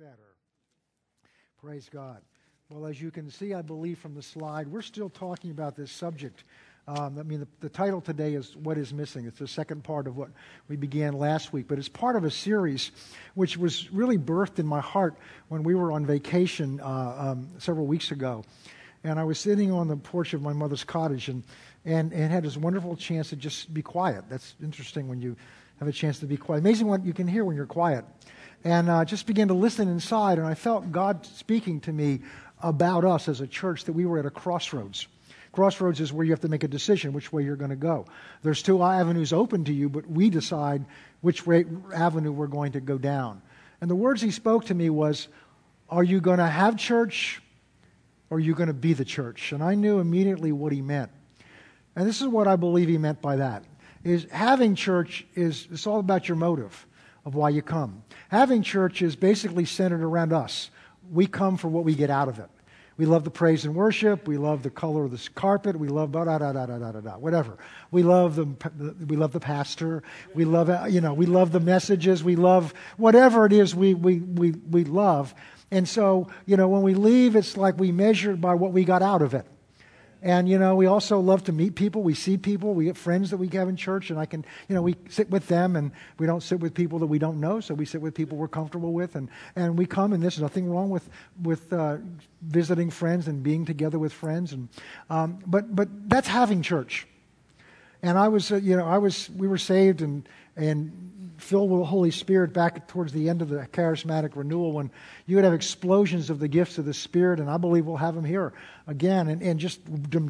better. Praise God. Well, as you can see, I believe from the slide, we're still talking about this subject. Um, I mean, the, the, title today is What is Missing. It's the second part of what we began last week, but it's part of a series which was really birthed in my heart when we were on vacation uh, um, several weeks ago. And I was sitting on the porch of my mother's cottage and, and, and had this wonderful chance to just be quiet. That's interesting when you have a chance to be quiet. Amazing what you can hear when you're quiet and uh, just began to listen inside. And I felt God speaking to me about us as a church that we were at a crossroads. Crossroads is where you have to make a decision which way you're going to go. There's two avenues open to you, but we decide which way, avenue we're going to go down. And the words he spoke to me was, Are you going to have church or are you going to be the church? And I knew immediately what he meant. And this is what I believe he meant by that. Is having church is it's all about your motive of why you come. Having church is basically centered around us. We come for what we get out of it. We love the praise and worship. We love the color of this carpet. We love da da da da da da da whatever. We love the we love the pastor. We love uh, you know we love the messages. We love whatever it is we we we we love. And so you know when we leave, it's like we measure by what we got out of it. And, you know, we also love to meet people. We see people. We get friends that we have in church, and I can, you know, we sit with them, and we don't sit with people that we don't know, so we sit with people we're comfortable with. And, and we come, and there's nothing wrong with, with uh, visiting friends and being together with friends. And, um, but, but that's having church. And I was, uh, you know, I was, we were saved and, and filled with the Holy Spirit back towards the end of the charismatic renewal when you would have explosions of the gifts of the Spirit, and I believe we'll have them here again, and, and just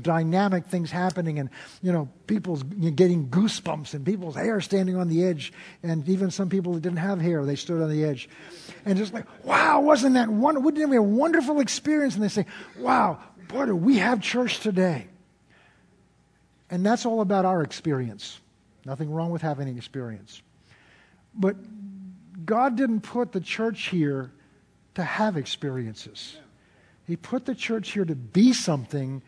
dynamic things happening, and you know, people's getting goosebumps, and people's hair standing on the edge, and even some people that didn't have hair, they stood on the edge, and just like, wow, wasn't that one? Wouldn't it be a wonderful experience? And they say, wow, boy, do we have church today? And that's all about our experience. Nothing wrong with having experience. But God didn't put the church here to have experiences. He put the church here to be something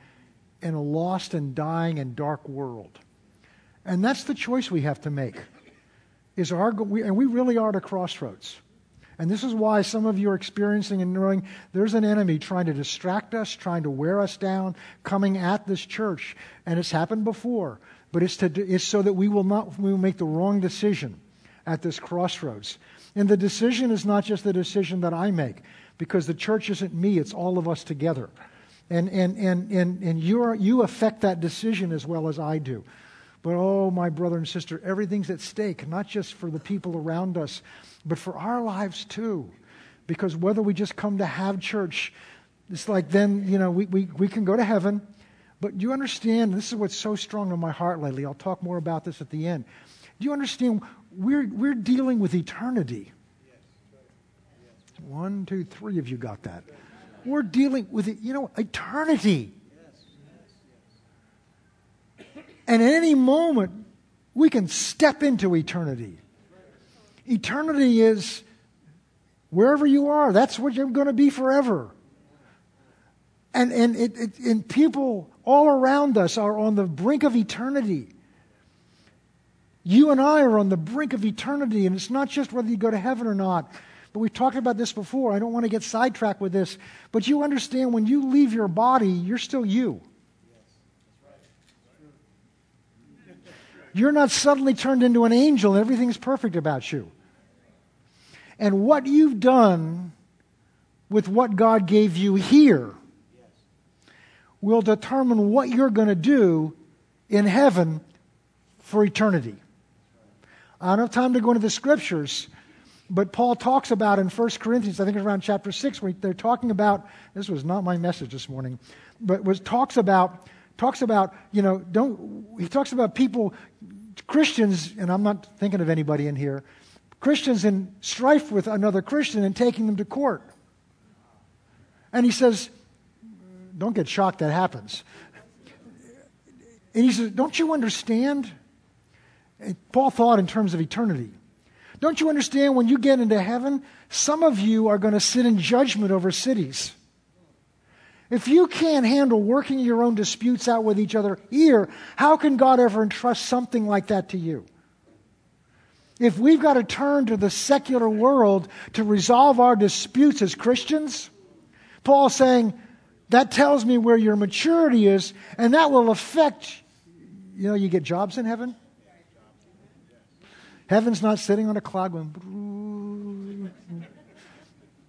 in a lost and dying and dark world. And that's the choice we have to make. Is our, and we really are at a crossroads. And this is why some of you are experiencing and knowing there's an enemy trying to distract us, trying to wear us down, coming at this church. And it's happened before. But it's, to, it's so that we will not we will make the wrong decision at this crossroads. And the decision is not just the decision that I make, because the church isn't me, it's all of us together. And, and, and, and, and you, are, you affect that decision as well as I do. But oh, my brother and sister, everything's at stake, not just for the people around us, but for our lives too. Because whether we just come to have church, it's like then, you know, we, we, we can go to heaven. But you understand, this is what's so strong in my heart lately. I'll talk more about this at the end. Do you understand? We're, we're dealing with eternity. One, two, three of you got that. We're dealing with, you know, eternity. And at any moment, we can step into eternity. Eternity is wherever you are, that's what you're going to be forever. And, and, it, it, and people all around us are on the brink of eternity. You and I are on the brink of eternity, and it's not just whether you go to heaven or not. But we've talked about this before. I don't want to get sidetracked with this. But you understand when you leave your body, you're still you. You're not suddenly turned into an angel and everything's perfect about you. And what you've done with what God gave you here will determine what you're going to do in heaven for eternity. I don't have time to go into the scriptures, but Paul talks about in 1 Corinthians, I think it's around chapter 6, where they're talking about, this was not my message this morning, but was talks about, talks about, you know, don't, he talks about people, Christians, and I'm not thinking of anybody in here, Christians in strife with another Christian and taking them to court. And he says, don't get shocked that happens. And he says, don't you understand? Paul thought in terms of eternity. Don't you understand when you get into heaven, some of you are going to sit in judgment over cities. If you can't handle working your own disputes out with each other here, how can God ever entrust something like that to you? if we've got to turn to the secular world to resolve our disputes as Christians, Paul's saying that tells me where your maturity is, and that will affect, you know, you get jobs in heaven. Heaven's not sitting on a cloud going.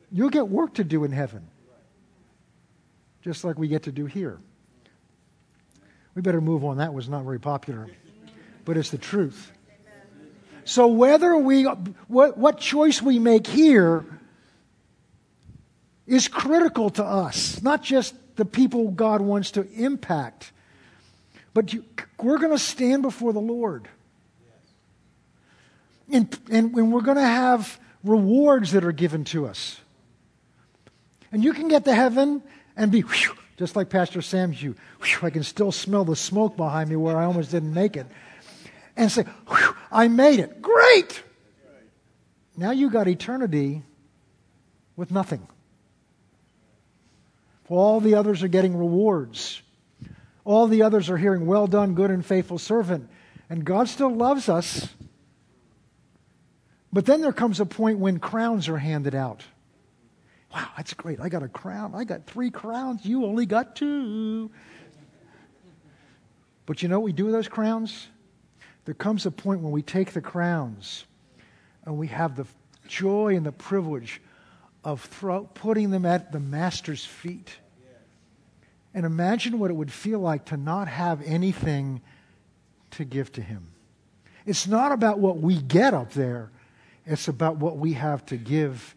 You'll get work to do in heaven, just like we get to do here. We better move on. That was not very popular, but it's the truth. So whether we, what, what choice we make here is critical to us, not just the people God wants to impact, but you, we're going to stand before the Lord. And, and, we're going to have rewards that are given to us. And you can get to heaven and be, whew, just like Pastor Sam's you, whew, I can still smell the smoke behind me where I almost didn't make it. And say, I made it. Great! Now you got eternity with nothing. All the others are getting rewards. All the others are hearing, Well done, good and faithful servant. And God still loves us. But then there comes a point when crowns are handed out. Wow, that's great. I got a crown. I got three crowns. You only got two. But you know what we do with those crowns? There comes a point when we take the crowns and we have the joy and the privilege of throw, putting them at the Master's feet. And imagine what it would feel like to not have anything to give to Him. It's not about what we get up there, it's about what we have to give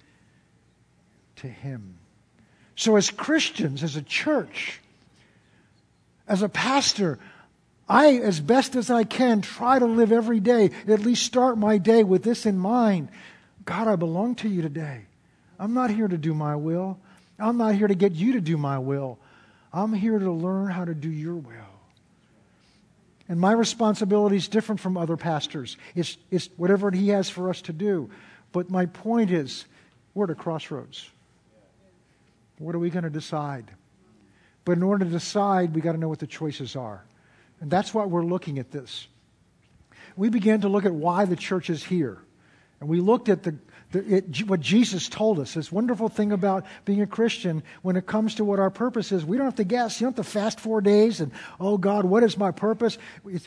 to Him. So, as Christians, as a church, as a pastor, I, as best as I can, try to live every day, at least start my day with this in mind God, I belong to you today. I'm not here to do my will. I'm not here to get you to do my will. I'm here to learn how to do your will. And my responsibility is different from other pastors. It's, it's whatever he has for us to do. But my point is, we're at a crossroads. What are we going to decide? But in order to decide, we got to know what the choices are. And that's why we're looking at this. We began to look at why the church is here. And we looked at the, the, it, what Jesus told us. This wonderful thing about being a Christian when it comes to what our purpose is. We don't have to guess. You don't have to fast four days and, oh God, what is my purpose?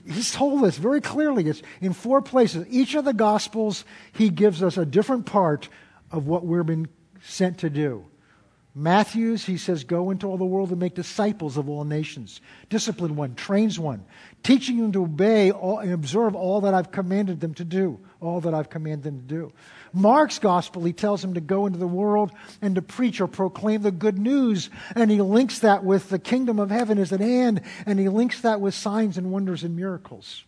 He's told us very clearly. It's in four places. Each of the Gospels, He gives us a different part of what we're being sent to do. Matthew's, he says, go into all the world and make disciples of all nations. Discipline one, trains one, teaching them to obey all, and observe all that I've commanded them to do, all that I've commanded them to do. Mark's gospel, he tells him to go into the world and to preach or proclaim the good news. And he links that with the kingdom of heaven is at hand, and he links that with signs and wonders and miracles.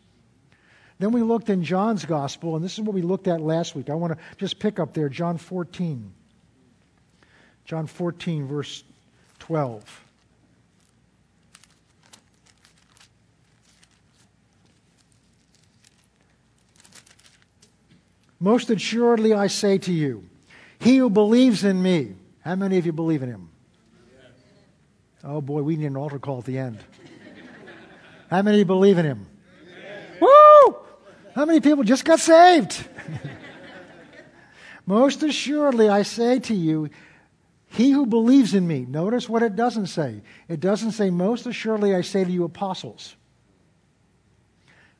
Then we looked in John's gospel, and this is what we looked at last week. I want to just pick up there, John 14. John 14, verse 12. Most assuredly, I say to you, he who believes in me, how many of you believe in him? Oh boy, we need an altar call at the end. How many believe in him? Woo! How many people just got saved? Most assuredly, I say to you, he who believes in me, notice what it doesn't say. It doesn't say, Most assuredly I say to you, apostles.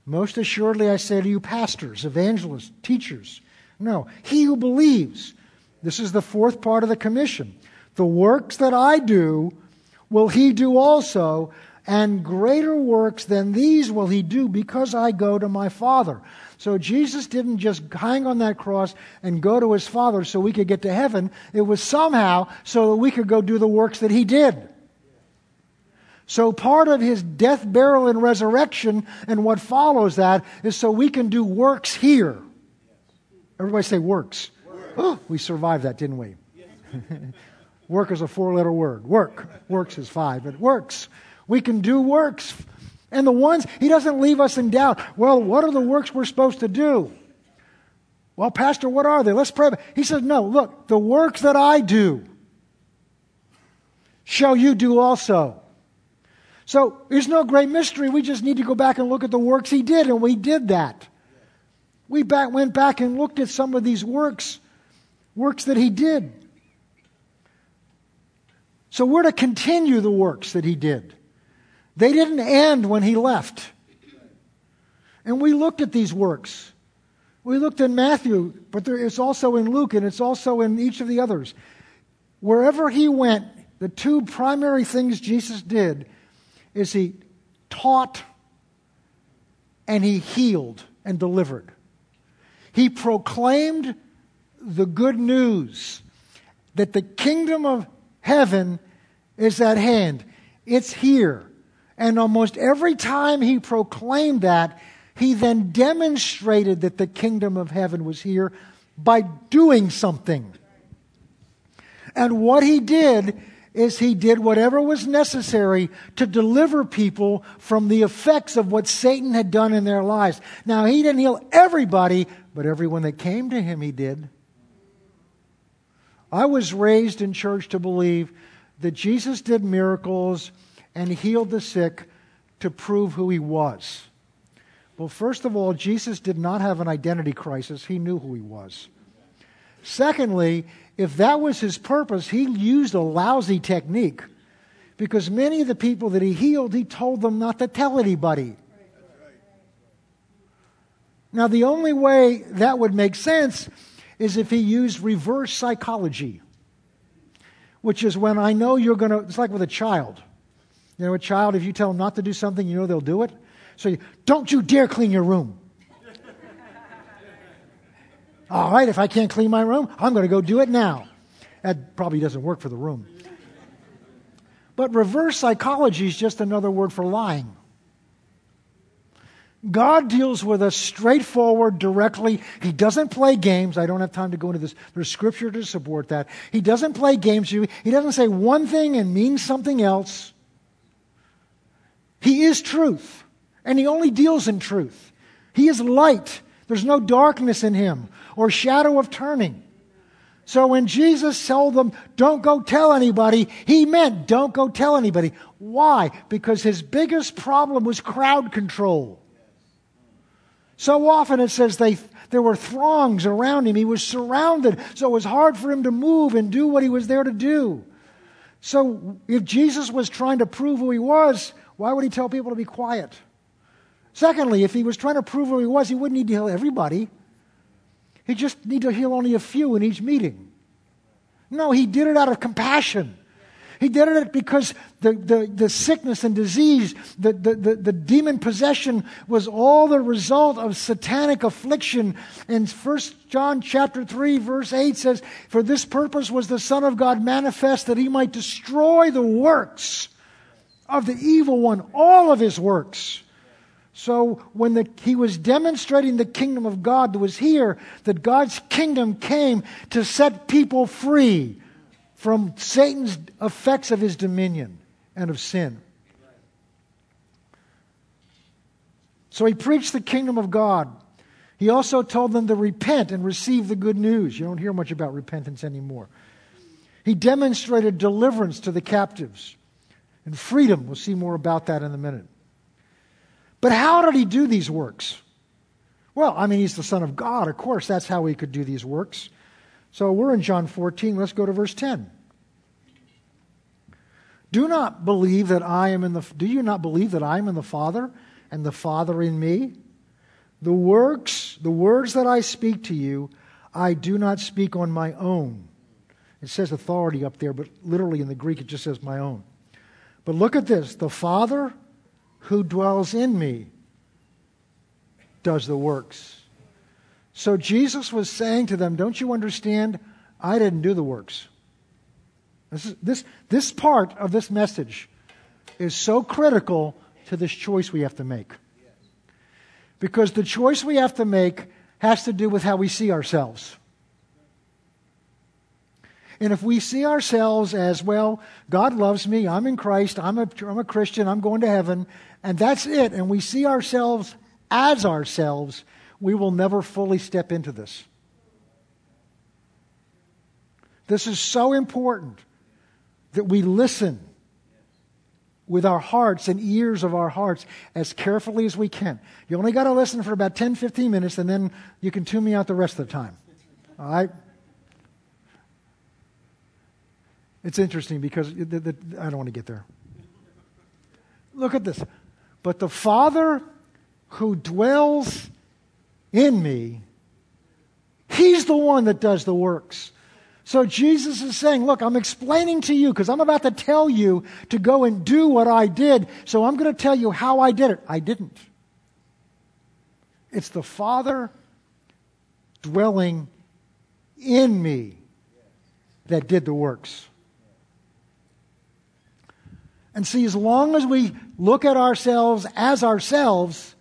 Most assuredly I say to you, pastors, evangelists, teachers. No, he who believes. This is the fourth part of the commission. The works that I do will he do also, and greater works than these will he do because I go to my Father. So Jesus didn't just hang on that cross and go to his Father so we could get to heaven. It was somehow so that we could go do the works that he did. So part of his death, burial, and resurrection and what follows that is so we can do works here. Everybody say works. Oh, we survived that, didn't we? Work is a four letter word. Work. Works is five, but works. We can do works and the ones, he doesn't leave us in doubt. Well, what are the works we're supposed to do? Well, Pastor, what are they? Let's pray. He says, No, look, the works that I do shall you do also. So there's no great mystery. We just need to go back and look at the works he did, and we did that. We back, went back and looked at some of these works, works that he did. So we're to continue the works that he did. They didn't end when he left. And we looked at these works. We looked in Matthew, but there, it's also in Luke and it's also in each of the others. Wherever he went, the two primary things Jesus did is he taught and he healed and delivered. He proclaimed the good news that the kingdom of heaven is at hand. It's here. And almost every time he proclaimed that, he then demonstrated that the kingdom of heaven was here by doing something. And what he did is he did whatever was necessary to deliver people from the effects of what Satan had done in their lives. Now, he didn't heal everybody, but everyone that came to him, he did. I was raised in church to believe that Jesus did miracles and healed the sick to prove who he was. Well, first of all, Jesus did not have an identity crisis, he knew who he was. Secondly, if that was his purpose, he used a lousy technique because many of the people that he healed, he told them not to tell anybody. Now, the only way that would make sense is if he used reverse psychology, which is when I know you're going to, it's like with a child. You know, a child, if you tell them not to do something, you know they'll do it. So, you, don't you dare clean your room. All right, if I can't clean my room, I'm going to go do it now. That probably doesn't work for the room. But reverse psychology is just another word for lying. God deals with us straightforward, directly. He doesn't play games. I don't have time to go into this. There's scripture to support that. He doesn't play games. He doesn't say one thing and mean something else. He is truth, and He only deals in truth. He is light. There's no darkness in Him or shadow of turning. So when Jesus told them, don't go tell anybody, he meant don't go tell anybody. Why? Because his biggest problem was crowd control. So often it says they, there were throngs around him. He was surrounded, so it was hard for him to move and do what he was there to do. So if Jesus was trying to prove who he was, why would he tell people to be quiet? Secondly, if he was trying to prove who he was, he wouldn't need to heal everybody. He just need to heal only a few in each meeting. No, he did it out of compassion. He did it because the, the, the sickness and disease, the, the, the, the, demon possession was all the result of satanic affliction. And 1 John chapter 3 verse 8 says, For this purpose was the Son of God manifest that he might destroy the works of the evil one, all of his works. So when the, he was demonstrating the kingdom of God that was here, that God's kingdom came to set people free from Satan's effects of his dominion and of sin. So he preached the kingdom of God. He also told them to repent and receive the good news. You don't hear much about repentance anymore. He demonstrated deliverance to the captives and freedom. We'll see more about that in a minute. But how did he do these works? Well, I mean, he's the Son of God. Of course, that's how he could do these works. So we're in John 14. Let's go to verse 10. Do not believe that I am in the Do you not believe that I am in the Father and the Father in me? The works, the words that I speak to you, I do not speak on my own. It says authority up there, but literally in the Greek it just says my own. But look at this. The Father who dwells in me does the works. So Jesus was saying to them, Don't you understand? I didn't do the works. This, is, this, this part of this message is so critical to this choice we have to make. Because the choice we have to make has to do with how we see ourselves. And if we see ourselves as, well, God loves me, I'm in Christ, I'm a, I'm a Christian, I'm going to heaven, and that's it, and we see ourselves as ourselves, we will never fully step into this. This is so important that we listen. with our hearts and ears of our hearts as carefully as we can. You only got to listen for about 10, 15 minutes, and then you can tune me out the rest of the time. All right? It's interesting because I don't want to get there. Look at this. But the Father who dwells in me, He's the one that does the works. So Jesus is saying, Look, I'm explaining to you because I'm about to tell you to go and do what I did. So I'm going to tell you how I did it. I didn't. It's the Father dwelling in me that did the works. And see, as long as we look at ourselves as ourselves,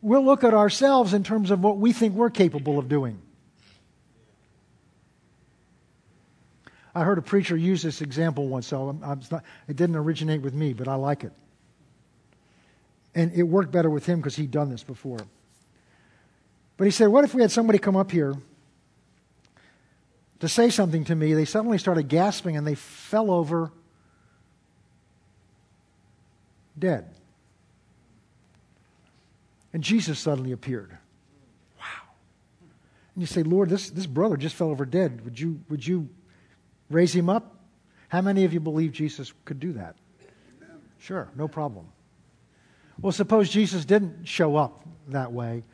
we'll look at ourselves in terms of what we think we're capable of doing. I heard a preacher use this example once, so not, it didn't originate with me, but I like it. And it worked better with him because he'd done this before. But he said, What if we had somebody come up here to say something to me? They suddenly started gasping and they fell over dead. And Jesus suddenly appeared. Wow. And you say, Lord, this, this brother just fell over dead. Would you, would you raise him up? How many of you believe Jesus could do that? Sure, no problem. Well, suppose Jesus didn't show up that way.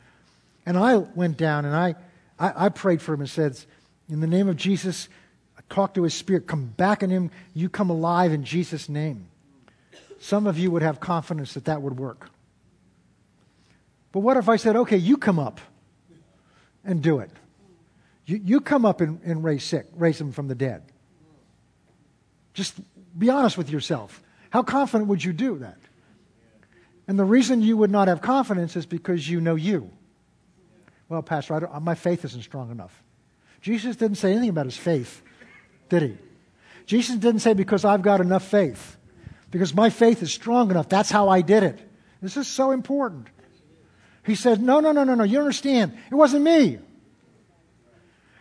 And I went down and I, I, I prayed for him and said, In the name of Jesus, talk to his spirit, come back in him, you come alive in Jesus' name. Some of you would have confidence that that would work. But what if I said, okay, you come up and do it? You, you come up and, and raise sick, raise them from the dead. Just be honest with yourself. How confident would you do that? And the reason you would not have confidence is because you know you. Well, Pastor, my faith isn't strong enough. Jesus didn't say anything about his faith, did he? Jesus didn't say, because I've got enough faith, because my faith is strong enough. That's how I did it. This is so important. He said, No, no, no, no, no. You understand. It wasn't me.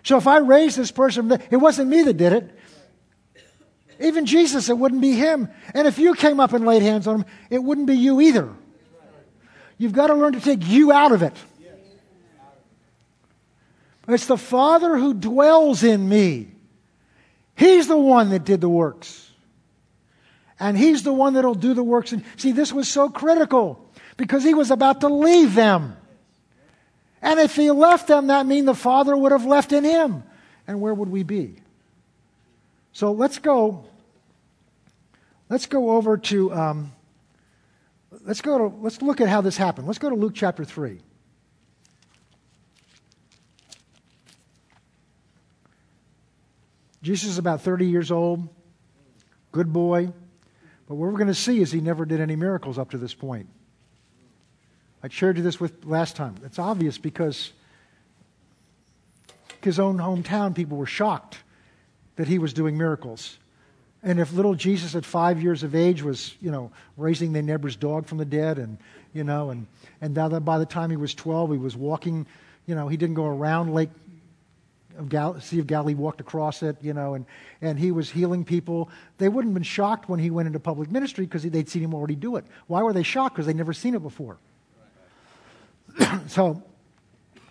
So if I raised this person, it wasn't me that did it. Even Jesus, it wouldn't be him. And if you came up and laid hands on him, it wouldn't be you either. You've got to learn to take you out of it. It's the Father who dwells in me. He's the one that did the works. And He's the one that'll do the works. And see, this was so critical because He was about to leave them. And if He left them, that means the Father would have left in Him. And where would we be? So let's go. Let's go over to. Um, let's go to. Let's look at how this happened. Let's go to Luke chapter three. Jesus is about 30 years old, good boy. But what we're going to see is he never did any miracles up to this point. I shared you this with last time. It's obvious because his own hometown people were shocked that he was doing miracles. And if little Jesus at five years of age was, you know, raising their neighbor's dog from the dead, and you know, and and by the time he was twelve, he was walking, you know, he didn't go around Lake of Gal- Sea of Galilee, walked across it, you know, and and he was healing people. They wouldn't have been shocked when he went into public ministry because they'd seen him already do it. Why were they shocked? Because they'd never seen it before. so,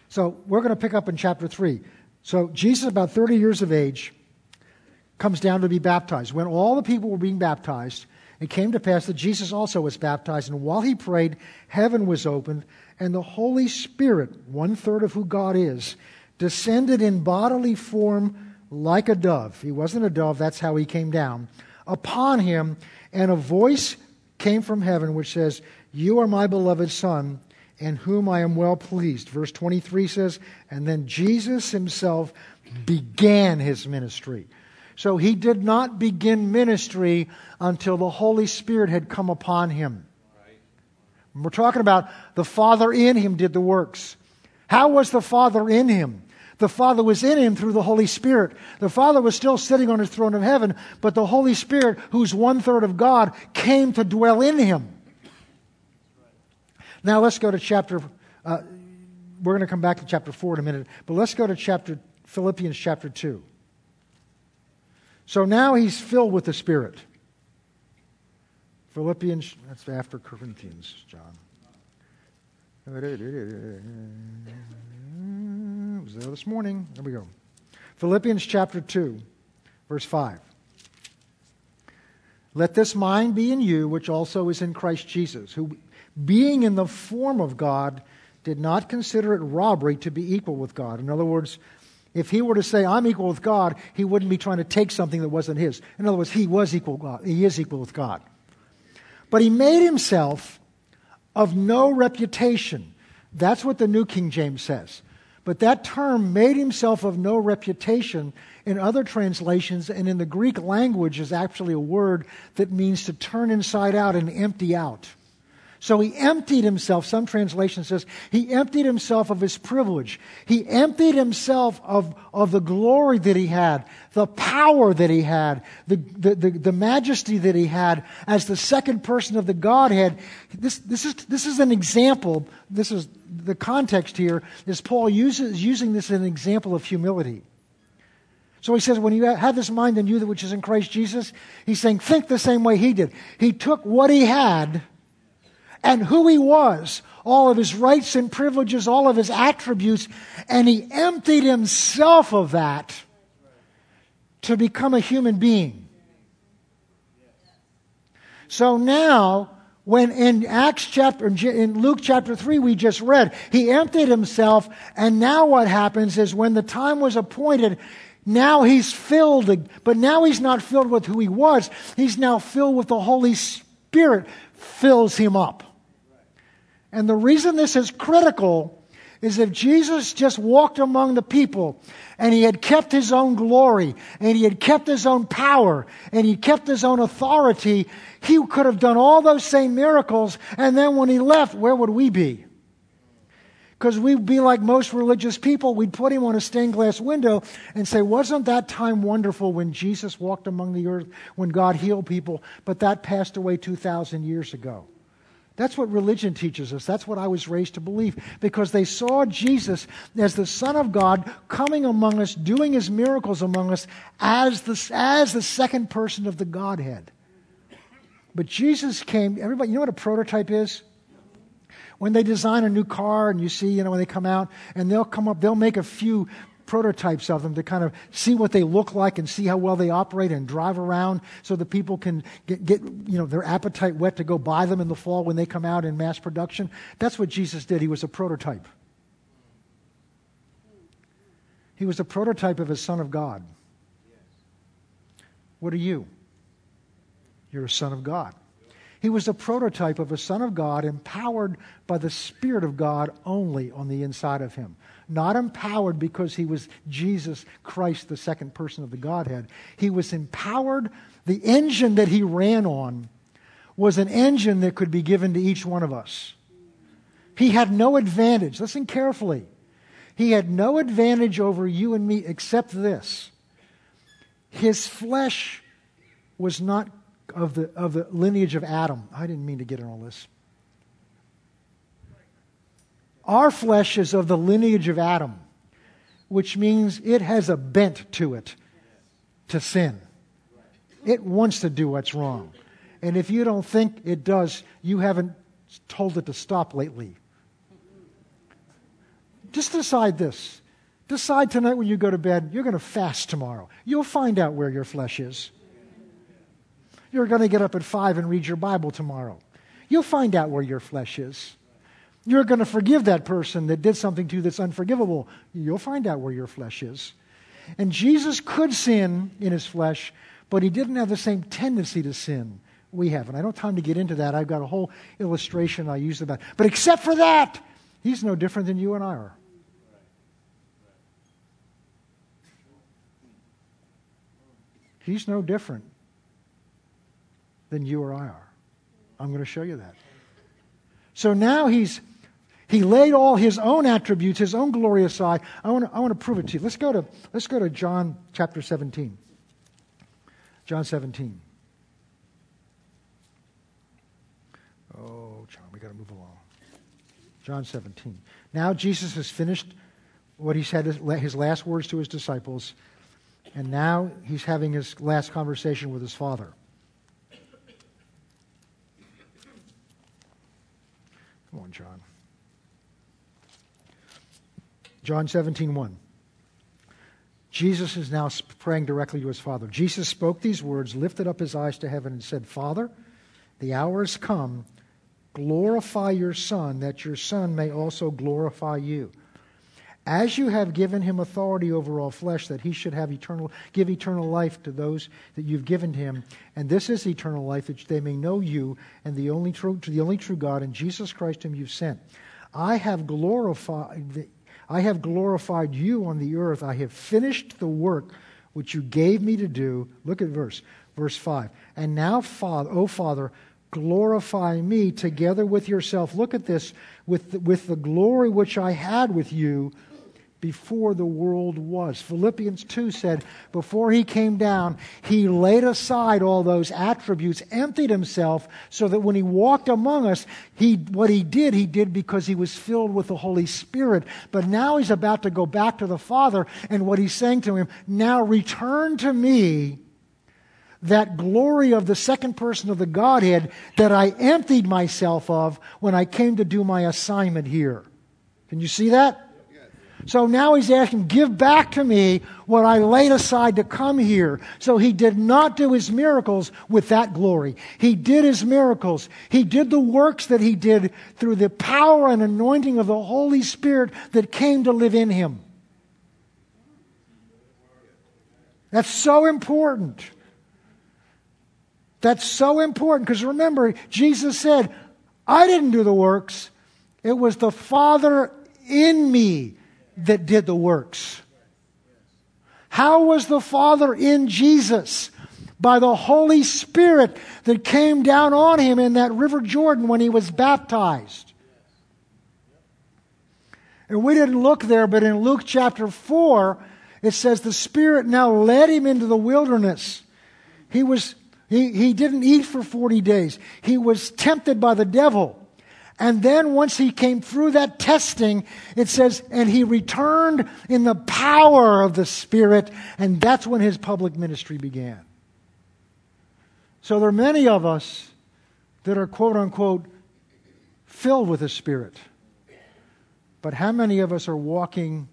so we're going to pick up in chapter three. So Jesus, about thirty years of age comes down to be baptized. When all the people were being baptized, it came to pass that Jesus also was baptized, and while he prayed, heaven was opened, and the Holy Spirit, one third of who God is, descended in bodily form like a dove. He wasn't a dove, that's how he came down. Upon him, and a voice came from heaven which says, You are my beloved Son, in whom I am well pleased. Verse 23 says, And then Jesus himself began his ministry. So he did not begin ministry until the Holy Spirit had come upon him. We're talking about the Father in him did the works. How was the Father in him? The Father was in him through the Holy Spirit. The Father was still sitting on his throne of heaven, but the Holy Spirit, who's one third of God, came to dwell in him. Now let's go to chapter. Uh, we're going to come back to chapter 4 in a minute, but let's go to chapter Philippians chapter 2. So now he's filled with the Spirit. Philippians, that's after Corinthians, John. Was there this morning. There we go. Philippians chapter 2, verse 5. Let this mind be in you, which also is in Christ Jesus, who, being in the form of God, did not consider it robbery to be equal with God. In other words, if he were to say, I'm equal with God, he wouldn't be trying to take something that wasn't his. In other words, he was equal God. He is equal with God. But he made himself of no reputation. That's what the New King James says. But that term, made himself of no reputation, in other translations and in the Greek language is actually a word that means to turn inside out and empty out. So he emptied himself. Some translation says he emptied himself of his privilege. He emptied himself of, of the glory that he had, the power that he had, the, the, the, the, majesty that he had as the second person of the Godhead. This, this, is, this is an example. This is the context here is Paul uses, using this as an example of humility. So he says, when you have this mind in you that which is in Christ Jesus, he's saying, think the same way he did. He took what he had and who he was, all of his rights and privileges, all of his attributes, and he emptied himself of that to become a human being. So now, when in Acts chapter, in Luke chapter 3, we just read, he emptied himself, and now what happens is when the time was appointed, now he's filled, but now he's not filled with who he was. He's now filled with the Holy Spirit, fills him up. And the reason this is critical is if Jesus just walked among the people and he had kept his own glory and he had kept his own power and he kept his own authority, he could have done all those same miracles. And then when he left, where would we be? Because we'd be like most religious people. We'd put him on a stained glass window and say, Wasn't that time wonderful when Jesus walked among the earth, when God healed people? But that passed away 2,000 years ago. That's what religion teaches us. That's what I was raised to believe because they saw Jesus as the Son of God coming among us, doing his miracles among us as the, as the second person of the Godhead. But Jesus came, everybody, you know what a prototype is? When they design a new car and you see, you know, when they come out and they'll come up, they'll make a few prototypes of them to kind of see what they look like and see how well they operate and drive around so that people can get, get you know, their appetite whet to go buy them in the fall when they come out in mass production. That's what Jesus did. He was a prototype. He was a prototype of a Son of God. What are you? You're a Son of God. He was a prototype of a Son of God empowered by the Spirit of God only on the inside of him not empowered because he was Jesus Christ, the second person of the Godhead. He was empowered. The engine that he ran on was an engine that could be given to each one of us. He had no advantage. Listen carefully. He had no advantage over you and me except this. His flesh was not of the, of the lineage of Adam. I didn't mean to get in all this. Our flesh is of the lineage of Adam, which means it has a bent to it to sin. It wants to do what's wrong. And if you don't think it does, you haven't told it to stop lately. Just decide this. Decide tonight when you go to bed, you're going to fast tomorrow. You'll find out where your flesh is. You're going to get up at 5 and read your Bible tomorrow. You'll find out where your flesh is. You're going to forgive that person that did something to you that's unforgivable. You'll find out where your flesh is. And Jesus could sin in his flesh, but he didn't have the same tendency to sin we have. And I don't have time to get into that. I've got a whole illustration I use about. But except for that, he's no different than you and I are. He's no different than you or I are. I'm going to show you that. So now he's he laid all his own attributes, his own glory aside. I want to, I want to prove it to you. Let's go to, let's go to John chapter 17. John 17. Oh, John, we got to move along. John 17. Now Jesus has finished what he said, his last words to his disciples, and now he's having his last conversation with his Father. Come on, John. John 17, 1. Jesus is now praying directly to his Father. Jesus spoke these words, lifted up his eyes to heaven, and said, Father, the hour has come. Glorify your Son, that your Son may also glorify you. As you have given him authority over all flesh, that he should have eternal, give eternal life to those that you've given him. And this is eternal life, that they may know you and the only true, to the only true God and Jesus Christ whom you've sent. I have glorified I have glorified you on the earth. I have finished the work which you gave me to do. Look at verse, verse 5. And now, Father, O Father, glorify me together with yourself. Look at this, with the, with the glory which I had with you before the world was. Philippians 2 said, before he came down, he laid aside all those attributes, emptied himself, so that when he walked among us, he, what he did, he did because he was filled with the Holy Spirit. But now he's about to go back to the Father, and what he's saying to him, now return to me that glory of the second person of the Godhead that I emptied myself of when I came to do my assignment here. Can you see that? So now he's asking, give back to me what I laid aside to come here. So he did not do his miracles with that glory. He did his miracles. He did the works that he did through the power and anointing of the Holy Spirit that came to live in him. That's so important. That's so important because remember, Jesus said, I didn't do the works. It was the Father in me that did the works. How was the Father in Jesus? By the Holy Spirit that came down on him in that River Jordan when he was baptized. And we didn't look there, but in Luke chapter 4, it says the Spirit now led him into the wilderness. He was he, he didn't eat for 40 days. He was tempted by the devil. And then once he came through that testing, it says, and he returned in the power of the Spirit, and that's when his public ministry began. So there are many of us that are quote unquote filled with the Spirit. But how many of us are walking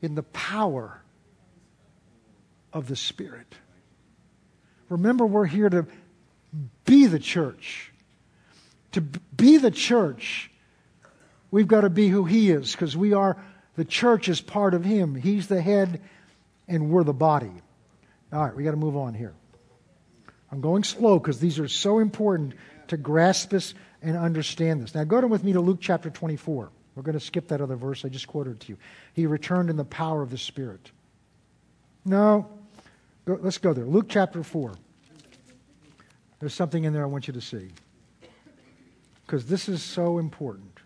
in the power of the Spirit? Remember, we're here to be the church to be the church, we've got to be who He is because we are, the church is part of Him. He's the head and we're the body. All right, we got to move on here. I'm going slow because these are so important to grasp this and understand this. Now, go with me to Luke chapter 24. We're going to skip that other verse I just quoted to you. He returned in the power of the Spirit. No, go, let's go there. Luke chapter 4. There's something in there I want you to see because this is so important.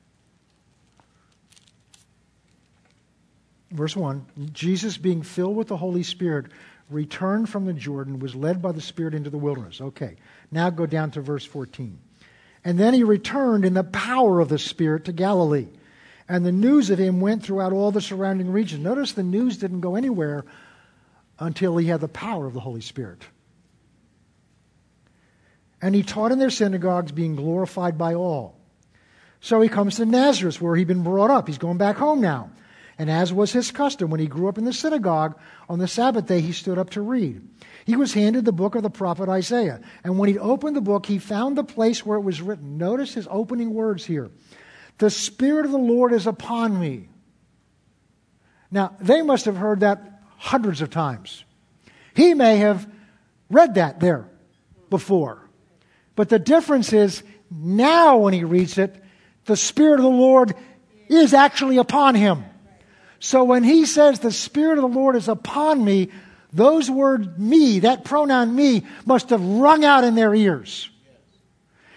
Verse 1 Jesus, being filled with the Holy Spirit, returned from the Jordan, was led by the Spirit into the wilderness. Okay, now go down to verse 14. And then he returned in the power of the Spirit to Galilee. And the news of him went throughout all the surrounding region. Notice the news didn't go anywhere until he had the power of the Holy Spirit. And he taught in their synagogues, being glorified by all. So he comes to Nazareth, where he'd been brought up. He's going back home now. And as was his custom, when he grew up in the synagogue, on the Sabbath day he stood up to read. He was handed the book of the prophet Isaiah. And when he opened the book, he found the place where it was written. Notice his opening words here The Spirit of the Lord is upon me. Now, they must have heard that hundreds of times. He may have read that there before. But the difference is now when he reads it, the Spirit of the Lord is actually upon him. So when he says the Spirit of the Lord is upon me, those words me, that pronoun me, must have rung out in their ears.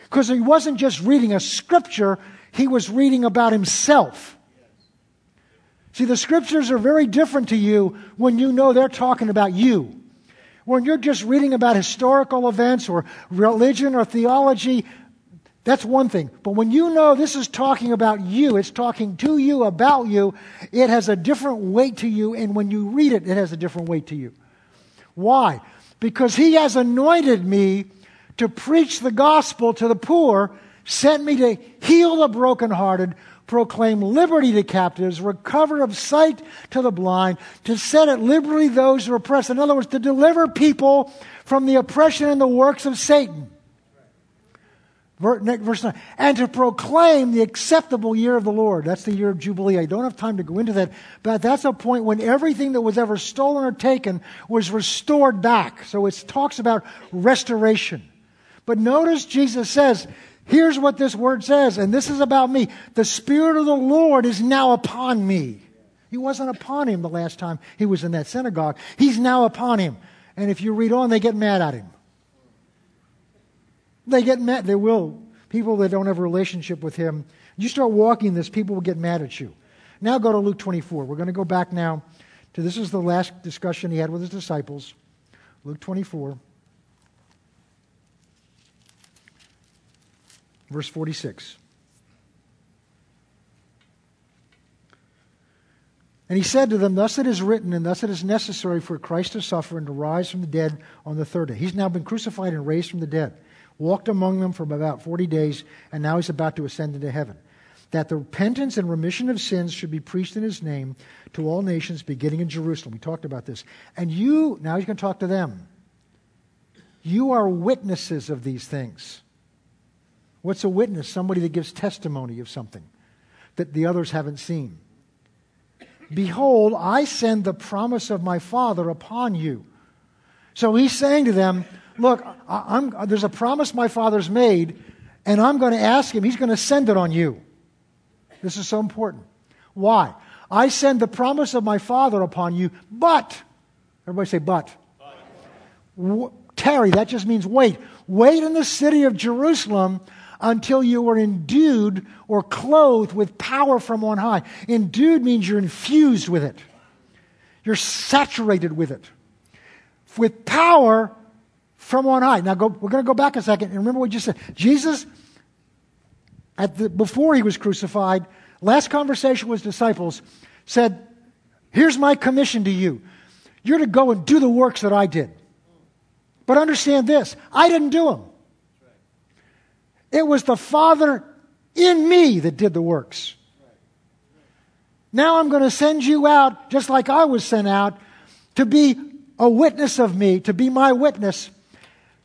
Because he wasn't just reading a scripture, he was reading about himself. See, the scriptures are very different to you when you know they're talking about you. When you're just reading about historical events or religion or theology, that's one thing. But when you know this is talking about you, it's talking to you, about you, it has a different weight to you. And when you read it, it has a different weight to you. Why? Because he has anointed me to preach the gospel to the poor, sent me to heal the brokenhearted, proclaim liberty to captives, recover of sight to the blind, to set at liberty those who are oppressed. In other words, to deliver people from the oppression and the works of Satan. Verse 9. And to proclaim the acceptable year of the Lord. That's the year of Jubilee. I don't have time to go into that, but that's a point when everything that was ever stolen or taken was restored back. So it talks about restoration. But notice Jesus says, here's what this word says, and this is about me. The Spirit of the Lord is now upon me. He wasn't upon him the last time he was in that synagogue. He's now upon him. And if you read on, they get mad at him. They get mad. They will. People that don't have a relationship with him. You start walking this, people will get mad at you. Now go to Luke 24. We're going to go back now to this is the last discussion he had with his disciples. Luke 24. Verse 46. And he said to them, Thus it is written, and thus it is necessary for Christ to suffer and to rise from the dead on the third day. He's now been crucified and raised from the dead walked among them for about 40 days, and now he's about to ascend into heaven. That the repentance and remission of sins should be preached in his name to all nations, beginning in Jerusalem. We talked about this. And you, now he's going to talk to them. You are witnesses of these things. What's a witness? Somebody that gives testimony of something that the others haven't seen. Behold, I send the promise of my Father upon you. So he's saying to them, Look, there's a promise my father's made, and I'm going to ask him, he's going to send it on you. This is so important. Why? I send the promise of my father upon you, but, everybody say, but. W- tarry, that just means wait. Wait in the city of Jerusalem until you are endued or clothed with power from on high. Endued means you're infused with it, you're saturated with it. With power from on high. Now, go, we're going to go back a second and remember what you said. Jesus, at the, before he was crucified, last conversation with his disciples, said, Here's my commission to you. You're to go and do the works that I did. But understand this I didn't do them. It was the Father in me that did the works. Now I'm going to send you out, just like I was sent out, to be a witness of me, to be my witness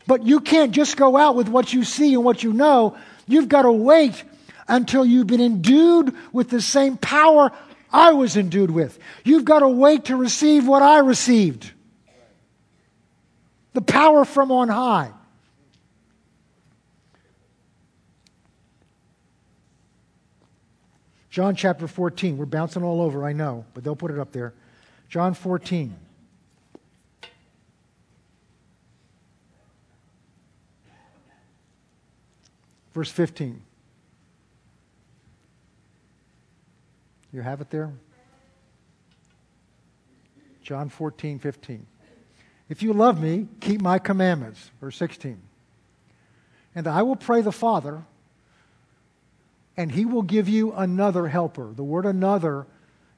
but you can't just go out with what you see and what you know. You've got to wait until you've been endued with the same power I was endued with. You've got to wait to receive what I received the power from on high. John chapter 14. We're bouncing all over, I know, but they'll put it up there. John 14. Verse 15. You have it there? John 14, 15. If you love me, keep my commandments. Verse 16. And I will pray the Father, and he will give you another helper. The word another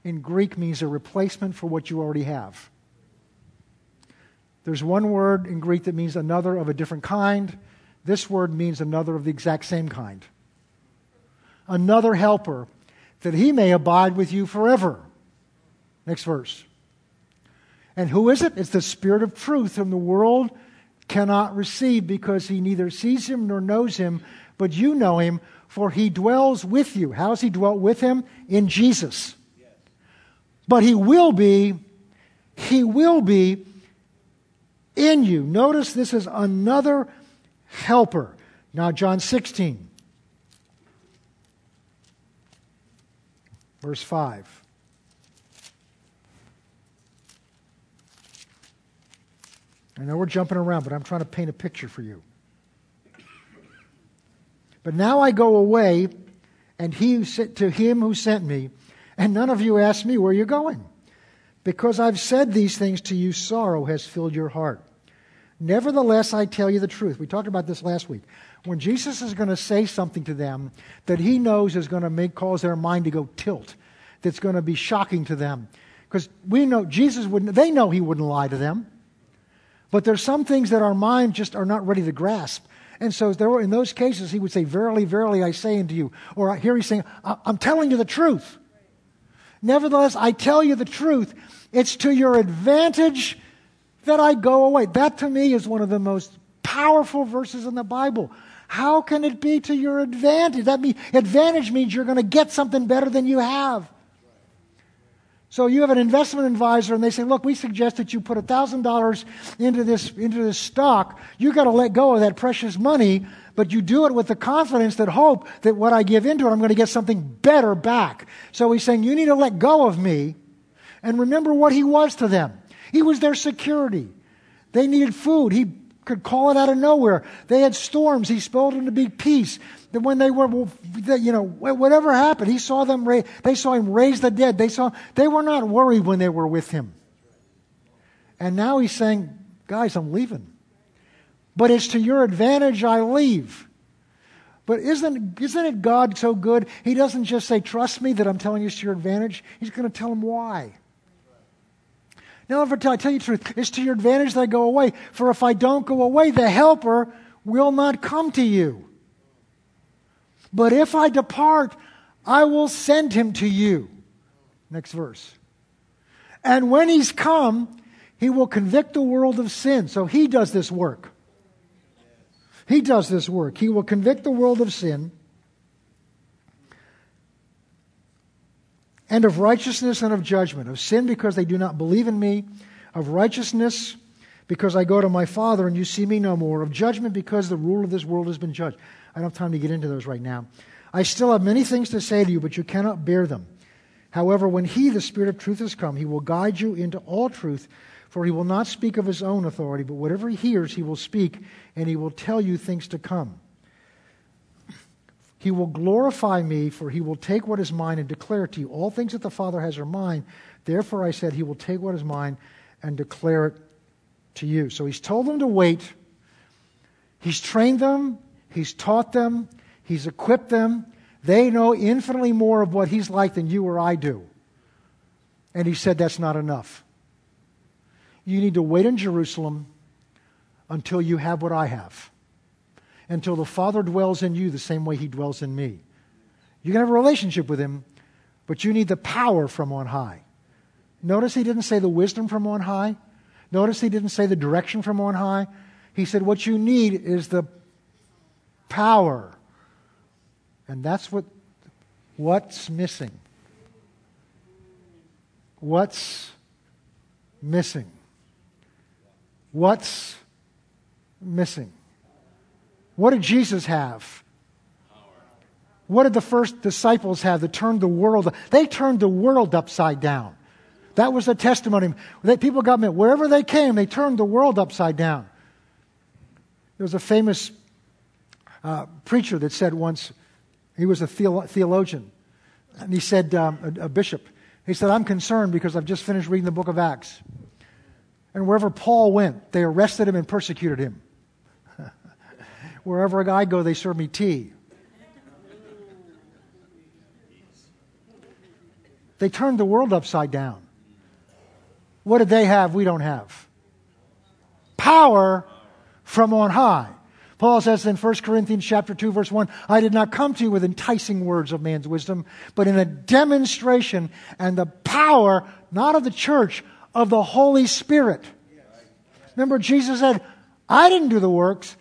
in Greek means a replacement for what you already have. There's one word in Greek that means another of a different kind. This word means another of the exact same kind. Another helper, that he may abide with you forever. Next verse. And who is it? It's the Spirit of truth whom the world cannot receive because he neither sees him nor knows him, but you know him, for he dwells with you. How has he dwelt with him? In Jesus. But he will be, he will be in you. Notice this is another helper. Now, John 16, verse 5. I know we're jumping around, but I'm trying to paint a picture for you. But now I go away, and he to him who sent me, and none of you ask me where you're going. Because I've said these things to you, sorrow has filled your heart. Nevertheless, I tell you the truth. We talked about this last week. When Jesus is going to say something to them that he knows is going to make cause their mind to go tilt, that's going to be shocking to them, because we know Jesus wouldn't. They know he wouldn't lie to them, but there's some things that our mind just are not ready to grasp. And so there were, in those cases, he would say, Verily, verily, I say unto you. Or here he's saying, I'm telling you the truth. Nevertheless, I tell you the truth. It's to your advantage that I go away. That to me is one of the most powerful verses in the Bible. How can it be to your advantage? That mean, advantage means you're going to get something better than you have. So you have an investment advisor, and they say, "Look, we suggest that you put thousand dollars into this into this stock. You've got to let go of that precious money, but you do it with the confidence that hope that what I give into it, I'm going to get something better back." So he's saying, "You need to let go of me, and remember what he was to them. He was their security. They needed food. He could call it out of nowhere. They had storms. He spelled them to be peace. That when they were, you know, whatever happened, he saw them. They saw him raise the dead. They saw. They were not worried when they were with him. And now he's saying, "Guys, I'm leaving, but it's to your advantage I leave." But isn't, isn't it God so good? He doesn't just say, Trust me that I'm telling you it's to your advantage. He's going to tell them why. Now, if I tell, I tell you the truth, it's to your advantage that I go away. For if I don't go away, the helper will not come to you. But if I depart, I will send him to you. Next verse. And when he's come, he will convict the world of sin. So he does this work. He does this work. He will convict the world of sin and of righteousness and of judgment. Of sin because they do not believe in me, of righteousness because I go to my Father and you see me no more, of judgment because the rule of this world has been judged. I don't have time to get into those right now. I still have many things to say to you, but you cannot bear them. However, when He, the Spirit of truth, has come, He will guide you into all truth, for He will not speak of His own authority, but whatever He hears, He will speak, and He will tell you things to come. He will glorify me, for he will take what is mine and declare it to you. All things that the Father has are mine. Therefore, I said, He will take what is mine and declare it to you. So he's told them to wait. He's trained them. He's taught them. He's equipped them. They know infinitely more of what he's like than you or I do. And he said, That's not enough. You need to wait in Jerusalem until you have what I have until the Father dwells in you the same way He dwells in me. You can have a relationship with Him, but you need the power from on high. Notice He didn't say the wisdom from on high. Notice He didn't say the direction from on high. He said what you need is the power. And that's what what's missing. What's missing? What's missing? What did Jesus have? What did the first disciples have that turned the world? They turned the world upside down. That was the testimony. That people got me wherever they came, they turned the world upside down. There was a famous uh, preacher that said once, he was a theolo- theologian, and he said, um, a, a bishop, he said, I'm concerned because I've just finished reading the book of Acts. And wherever Paul went, they arrested him and persecuted him. Wherever I go, they serve me tea. They turned the world upside down. What did they have we don't have? Power from on high. Paul says in 1 Corinthians chapter 2 verse 1, I did not come to you with enticing words of man's wisdom, but in a demonstration and the power not of the church of the Holy Spirit. Remember Jesus said, I didn't do the works,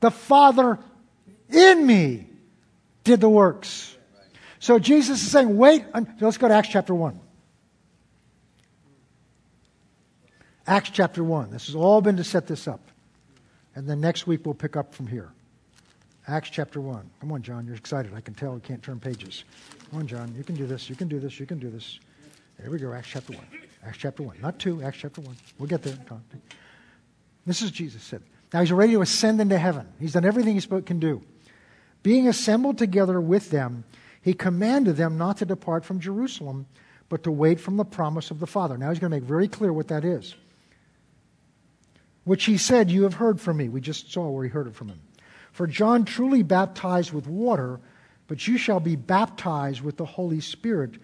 the Father in me did the works. So Jesus is saying, wait. Let's go to Acts chapter 1. Acts chapter 1. This has all been to set this up. And then next week we'll pick up from here. Acts chapter 1. Come on, John. You're excited. I can tell you can't turn pages. Come on, John. You can do this. You can do this. You can do this. There we go. Acts chapter 1. Acts chapter 1. Not 2. Acts chapter 1. We'll get there. This is Jesus said. Now he's ready to ascend into heaven. He's done everything he can do. Being assembled together with them, he commanded them not to depart from Jerusalem, but to wait from the promise of the Father. Now he's going to make very clear what that is. Which he said, You have heard from me. We just saw where he heard it from him. For John truly baptized with water, but you shall be baptized with the Holy Spirit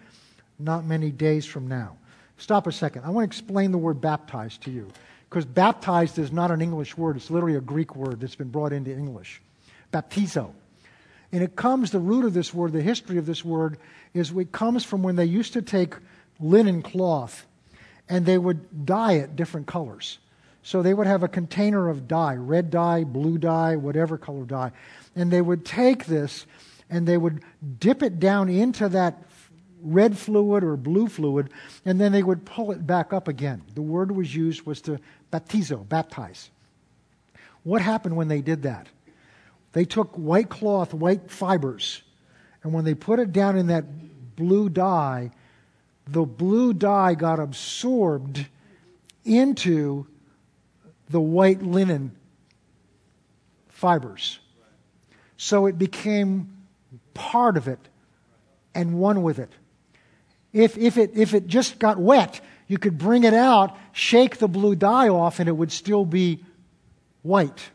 not many days from now. Stop a second. I want to explain the word baptized to you because baptized is not an English word, it's literally a Greek word that's been brought into English. baptizo. And it comes, the root of this word, the history of this word, is it comes from when they used to take linen cloth and they would dye it different colors. So they would have a container of dye, red dye, blue dye, whatever color dye. And they would take this and they would dip it down into that red fluid or blue fluid, and then they would pull it back up again. The word was used was to baptizo, baptize. What happened when they did that? They took white cloth, white fibers, and when they put it down in that blue dye, the blue dye got absorbed into the white linen fibers. So it became part of it and one with it. If, if, it, if it just got wet, you could bring it out, shake the blue dye off, and it would still be white.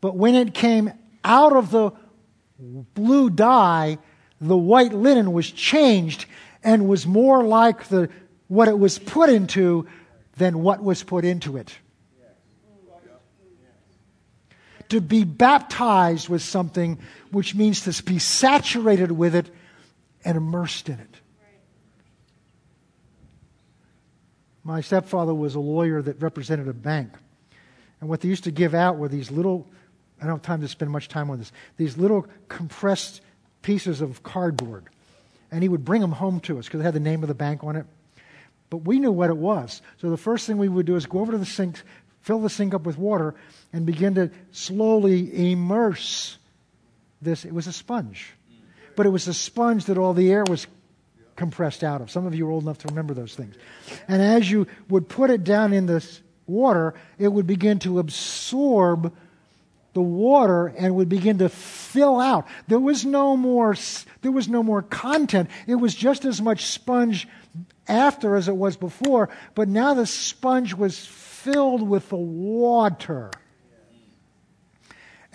But when it came out of the blue dye, the white linen was changed and was more like the, what it was put into than what was put into it. To be baptized with something, which means to be saturated with it and immersed in it. My stepfather was a lawyer that represented a bank. And what they used to give out were these little, I don't have time to spend much time on this, these little compressed pieces of cardboard. And he would bring them home to us because it had the name of the bank on it. But we knew what it was. So the first thing we would do is go over to the sink, fill the sink up with water, and begin to slowly immerse this. It was a sponge. But it was a sponge that all the air was compressed out of. Some of you are old enough to remember those things. And as you would put it down in this water, it would begin to absorb the water and would begin to fill out. There was no more there was no more content. It was just as much sponge after as it was before, but now the sponge was filled with the water.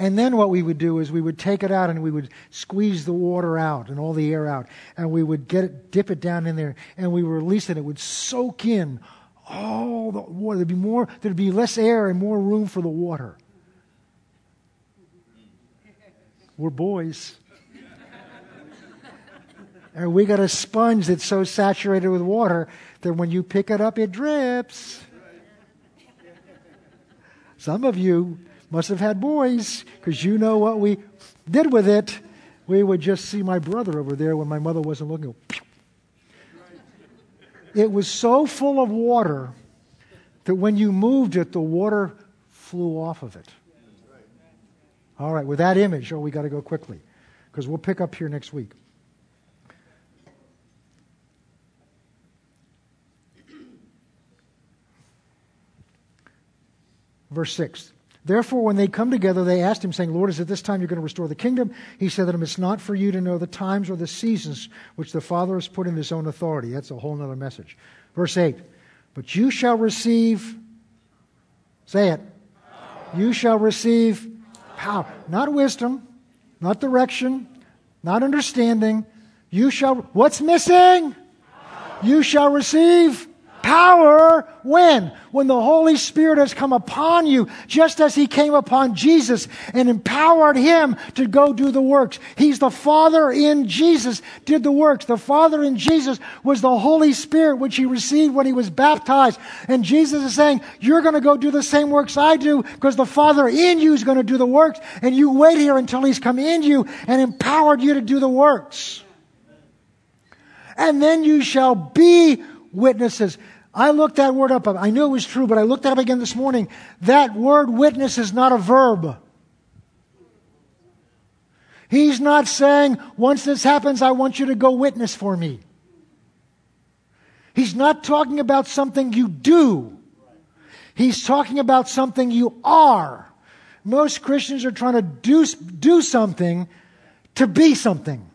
And then what we would do is we would take it out and we would squeeze the water out and all the air out, and we would get it, dip it down in there, and we release it. It would soak in all the water. There'd be more. There'd be less air and more room for the water. We're boys. and we got a sponge that's so saturated with water that when you pick it up, it drips. Some of you must have had boys because you know what we did with it. We would just see my brother over there when my mother wasn't looking. It was so full of water that when you moved it, the water flew off of it. All right, with that image, oh, we got to go quickly because we'll pick up here next week. Verse 6. Therefore, when they come together, they asked him, saying, Lord, is it this time you're going to restore the kingdom? He said to them, It's not for you to know the times or the seasons which the Father has put in his own authority. That's a whole other message. Verse 8. But you shall receive, say it, you shall receive power. Not wisdom, not direction, not understanding. You shall, what's missing? You shall receive Power when? When the Holy Spirit has come upon you, just as He came upon Jesus and empowered Him to go do the works. He's the Father in Jesus did the works. The Father in Jesus was the Holy Spirit, which He received when He was baptized. And Jesus is saying, you're going to go do the same works I do because the Father in you is going to do the works and you wait here until He's come in you and empowered you to do the works. And then you shall be witnesses. I looked that word up. I knew it was true, but I looked that up again this morning. That word witness is not a verb. He's not saying, once this happens, I want you to go witness for me. He's not talking about something you do. He's talking about something you are. Most Christians are trying to do, do something to be something.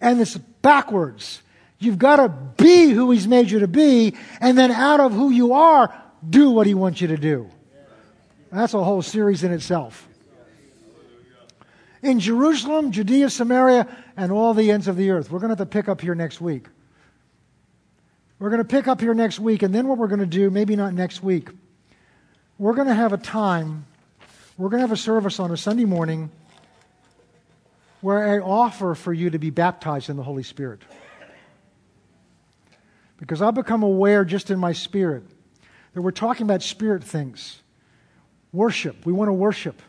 And it's backwards. You've got to be who He's made you to be, and then out of who you are, do what He wants you to do. That's a whole series in itself. In Jerusalem, Judea, Samaria, and all the ends of the earth. We're going to have to pick up here next week. We're going to pick up here next week, and then what we're going to do, maybe not next week, we're going to have a time we're going to have a service on a Sunday morning where I offer for you to be baptized in the Holy Spirit. Because I've become aware just in my spirit that we're talking about spirit things. Worship. We want to worship.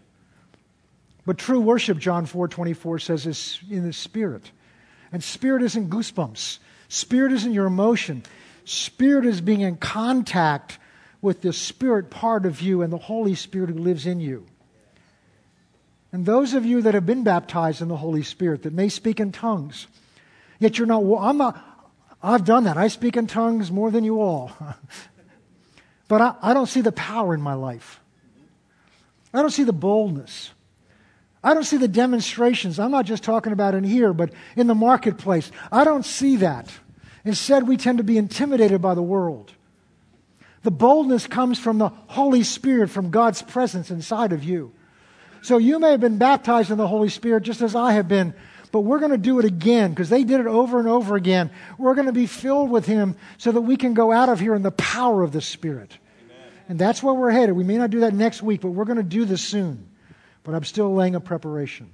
But true worship, John 4 24 says, is in the spirit. And spirit isn't goosebumps. Spirit isn't your emotion. Spirit is being in contact with the spirit part of you and the Holy Spirit who lives in you. And those of you that have been baptized in the Holy Spirit that may speak in tongues, yet you're not, I'm not, I've done that. I speak in tongues more than you all. but I, I don't see the power in my life. I don't see the boldness. I don't see the demonstrations. I'm not just talking about in here, but in the marketplace. I don't see that. Instead, we tend to be intimidated by the world. The boldness comes from the Holy Spirit, from God's presence inside of you. So you may have been baptized in the Holy Spirit just as I have been, but we're going to do it again because they did it over and over again. We're going to be filled with Him so that we can go out of here in the power of the Spirit. Amen. And that's where we're headed. We may not do that next week, but we're going to do this soon. But I'm still laying a preparation.